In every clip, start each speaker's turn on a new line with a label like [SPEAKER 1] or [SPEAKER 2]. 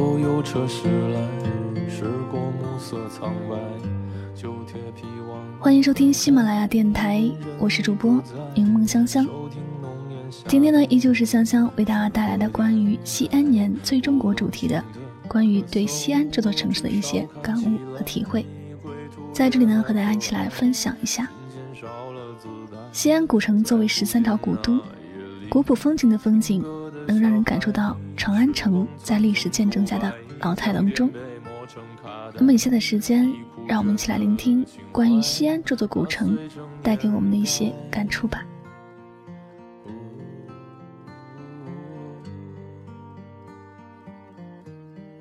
[SPEAKER 1] 后有车驶来，驶过暮色苍白，旧铁皮往
[SPEAKER 2] 欢迎收听喜马拉雅电台，我是主播柠梦香香。今天呢，依旧是香香为大家带来的关于西安年最中国主题的，关于对西安这座城市的一些感悟和体会。在这里呢，和大家一起来分享一下。西安古城作为十三朝古都，古朴风情的风景，能让人感受到长安城在历史见证下的老态龙钟。那么，以下的时间，让我们一起来聆听关于西安这座古城带给我们的一些感触吧。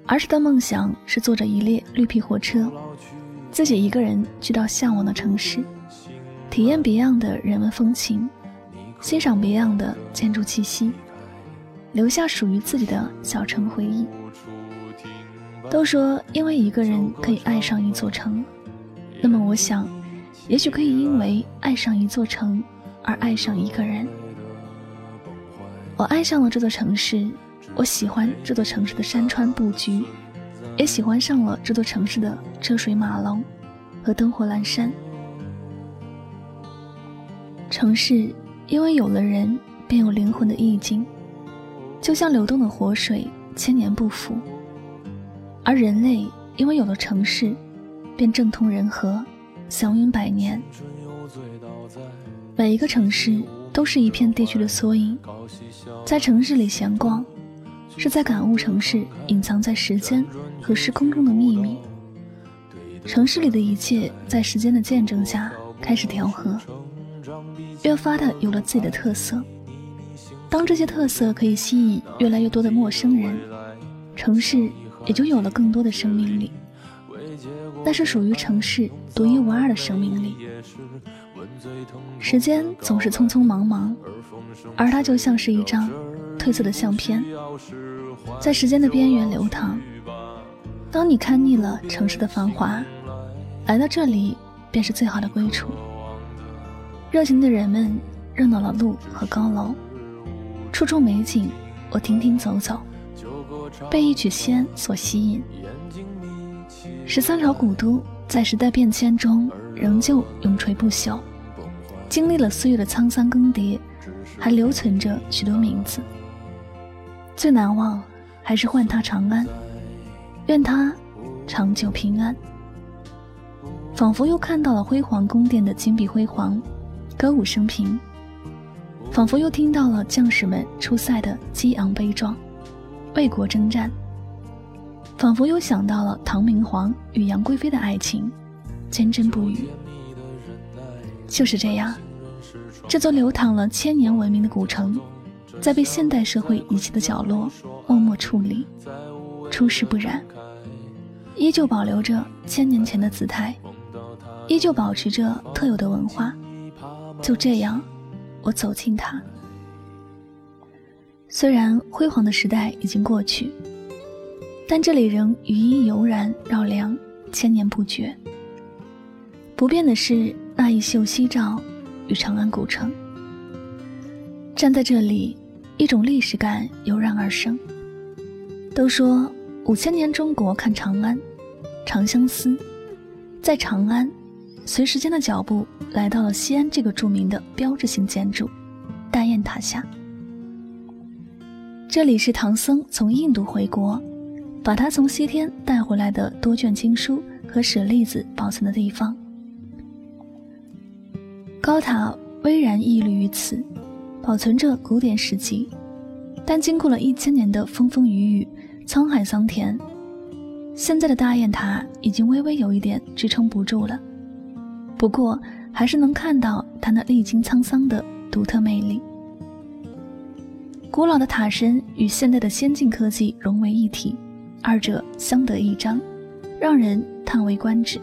[SPEAKER 2] 儿时的梦想是坐着一列绿皮火车，自己一个人去到向往的城市。体验别样的人文风情，欣赏别样的建筑气息，留下属于自己的小城回忆。都说因为一个人可以爱上一座城，那么我想，也许可以因为爱上一座城而爱上一个人。我爱上了这座城市，我喜欢这座城市的山川布局，也喜欢上了这座城市的车水马龙和灯火阑珊。城市因为有了人，便有灵魂的意境，就像流动的活水，千年不腐；而人类因为有了城市，便政通人和，祥云百年。每一个城市都是一片地区的缩影，在城市里闲逛，是在感悟城市隐藏在时间和时空中的秘密。城市里的一切，在时间的见证下开始调和。越发的有了自己的特色。当这些特色可以吸引越来越多的陌生人，城市也就有了更多的生命力。那是属于城市独一无二的生命力。时间总是匆匆忙忙，而它就像是一张褪色的相片，在时间的边缘流淌。当你看腻了城市的繁华，来到这里便是最好的归处。热情的人们，热闹了路和高楼，处处美景，我停停走走，被一曲仙所吸引。十三朝古都在时代变迁中仍旧永垂不朽，经历了岁月的沧桑更迭，还留存着许多名字。最难忘还是唤他长安，愿他长久平安。仿佛又看到了辉煌宫殿的金碧辉煌。歌舞升平，仿佛又听到了将士们出塞的激昂悲壮，为国征战；仿佛又想到了唐明皇与杨贵妃的爱情，坚贞不渝。就是这样，这座流淌了千年文明的古城，在被现代社会遗弃的角落默默矗立，出世不染，依旧保留着千年前的姿态，依旧保持着特有的文化。就这样，我走进它。虽然辉煌的时代已经过去，但这里仍余音悠然绕梁，千年不绝。不变的是那一袖夕照与长安古城。站在这里，一种历史感油然而生。都说五千年中国看长安，长相思，在长安。随时间的脚步，来到了西安这个著名的标志性建筑——大雁塔下。这里是唐僧从印度回国，把他从西天带回来的多卷经书和舍利子保存的地方。高塔巍然屹立于此，保存着古典史籍，但经过了一千年的风风雨雨、沧海桑田，现在的大雁塔已经微微有一点支撑不住了。不过，还是能看到它那历经沧桑的独特魅力。古老的塔身与现代的先进科技融为一体，二者相得益彰，让人叹为观止。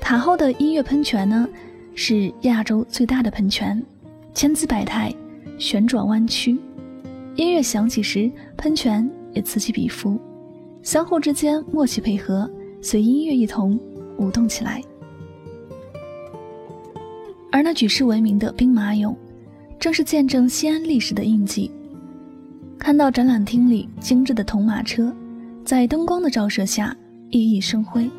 [SPEAKER 2] 塔后的音乐喷泉呢，是亚洲最大的喷泉，千姿百态，旋转弯曲。音乐响起时，喷泉也此起彼伏，相互之间默契配合，随音乐一同舞动起来。举世闻名的兵马俑，正是见证西安历史的印记。看到展览厅里精致的铜马车，在灯光的照射下熠熠生辉，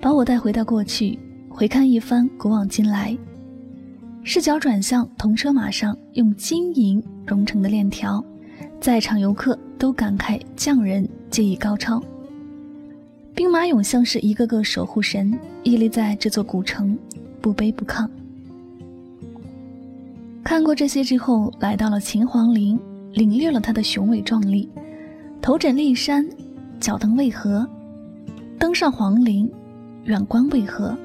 [SPEAKER 2] 把我带回到过去，回看一番古往今来。视角转向铜车马上用金银熔成的链条，在场游客都感慨匠人技艺高超。兵马俑像是一个个守护神，屹立在这座古城，不卑不亢。看过这些之后，来到了秦皇陵。领略了它的雄伟壮丽，头枕骊山，脚蹬渭河，登上皇陵，远观渭河，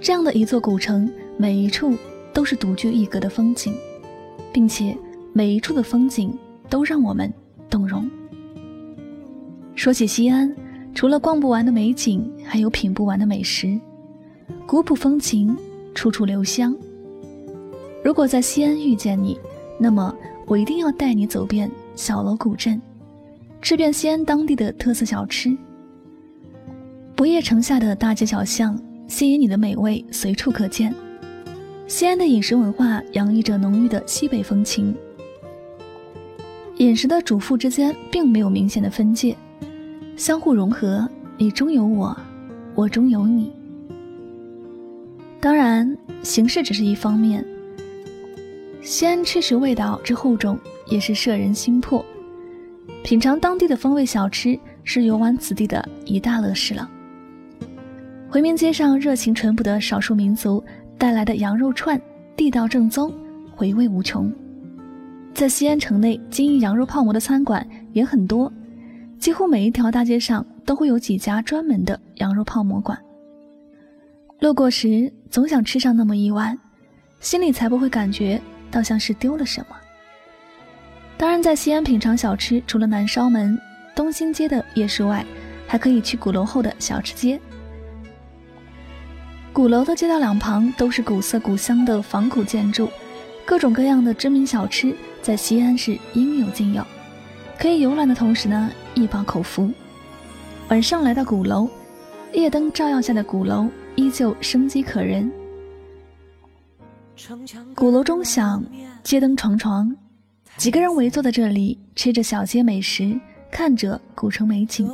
[SPEAKER 2] 这样的一座古城，每一处都是独具一格的风景，并且每一处的风景都让我们动容。说起西安，除了逛不完的美景，还有品不完的美食，古朴风情，处处留香。如果在西安遇见你，那么。我一定要带你走遍小楼古镇，吃遍西安当地的特色小吃。不夜城下的大街小巷，吸引你的美味随处可见。西安的饮食文化洋溢着浓郁的西北风情，饮食的主妇之间并没有明显的分界，相互融合，你中有我，我中有你。当然，形式只是一方面。西安吃食味道之厚重，也是摄人心魄。品尝当地的风味小吃，是游玩此地的一大乐事了。回民街上热情淳朴的少数民族带来的羊肉串，地道正宗，回味无穷。在西安城内经营羊肉泡馍的餐馆也很多，几乎每一条大街上都会有几家专门的羊肉泡馍馆。路过时总想吃上那么一碗，心里才不会感觉。倒像是丢了什么。当然，在西安品尝小吃，除了南稍门、东新街的夜市外，还可以去鼓楼后的小吃街。鼓楼的街道两旁都是古色古香的仿古建筑，各种各样的知名小吃在西安是应有尽有，可以游览的同时呢，一饱口福。晚上来到鼓楼，夜灯照耀下的鼓楼依旧生机可人。鼓楼钟响，街灯幢幢，几个人围坐在这里，吃着小街美食，看着古城美景，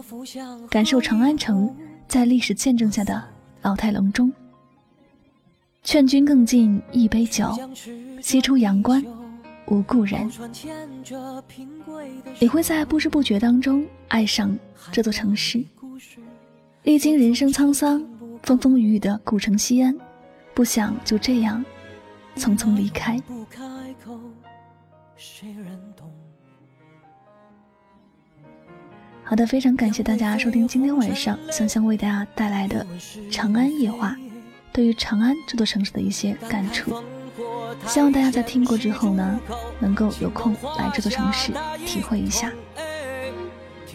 [SPEAKER 2] 感受长安城在历史见证下的老态龙钟。劝君更尽一杯酒，西出阳关无故人。你会在不知不觉当中爱上这座城市。历经人生沧桑，风风雨雨的古城西安，不想就这样。匆匆离开。好的，非常感谢大家收听今天晚上香香为大家带来的《长安夜话》，对于长安这座城市的一些感触。希望大家在听过之后呢，能够有空来这座城市体会一下。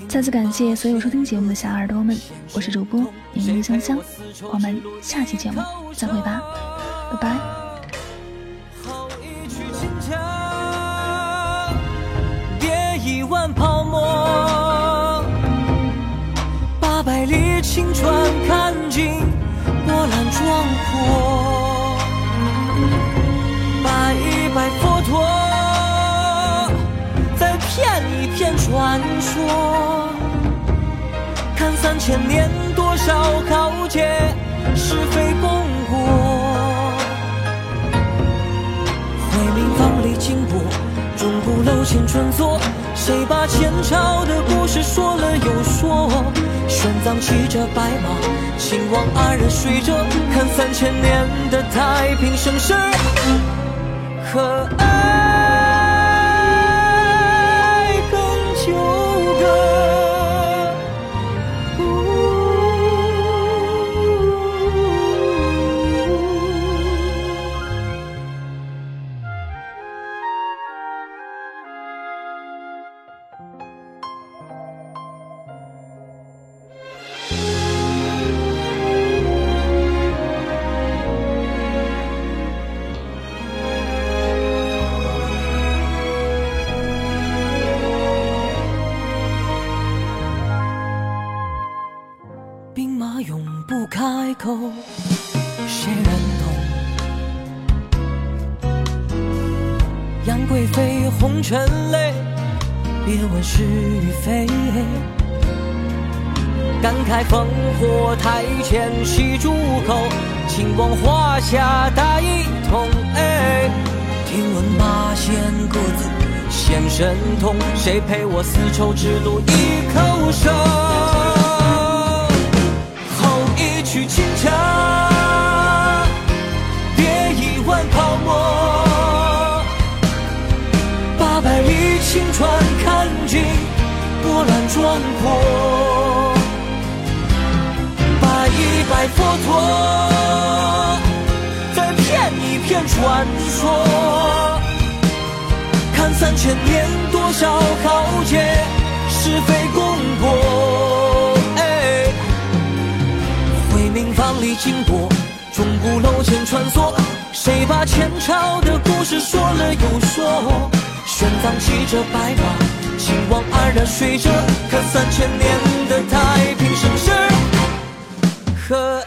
[SPEAKER 2] 再次感谢所有收听节目的小耳朵们，我是主播柠檬香香，我们下期节目再会吧，拜拜。传说，看三千年多少豪杰，是非功过，回民房里经过，钟鼓楼前穿梭。谁把前朝的故事说了又说？玄奘骑着白马，秦王安然睡着，看三千年的太平盛世和爱谁人懂？杨贵妃红尘泪，
[SPEAKER 3] 别问是与非。感慨烽火台前戏诸口，秦王华夏大一统。哎，听闻八仙各自显神通，谁陪我丝绸之路一口手？去清茶，别一碗泡沫。八百里秦川，看尽波澜壮阔。拜一拜佛陀，再骗一骗传说，看三千年多少豪杰，是非功过。经过，钟鼓楼前穿梭，谁把前朝的故事说了又说？玄奘骑着白马，秦王安然睡着，看三千年的太平盛世。和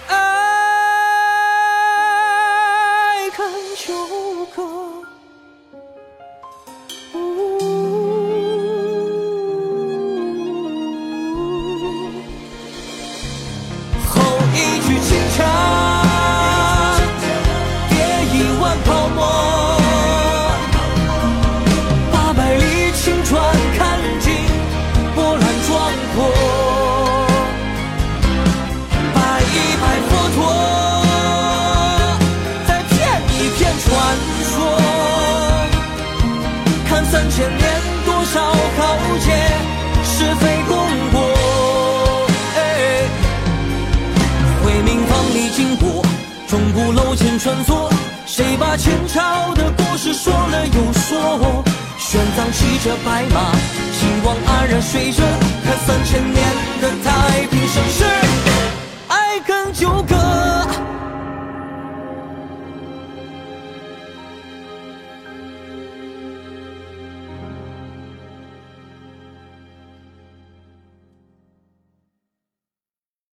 [SPEAKER 3] 前穿梭，谁把前朝的故事说了又说？玄奘骑着白马，秦王安然睡着，看三千年的太平盛世。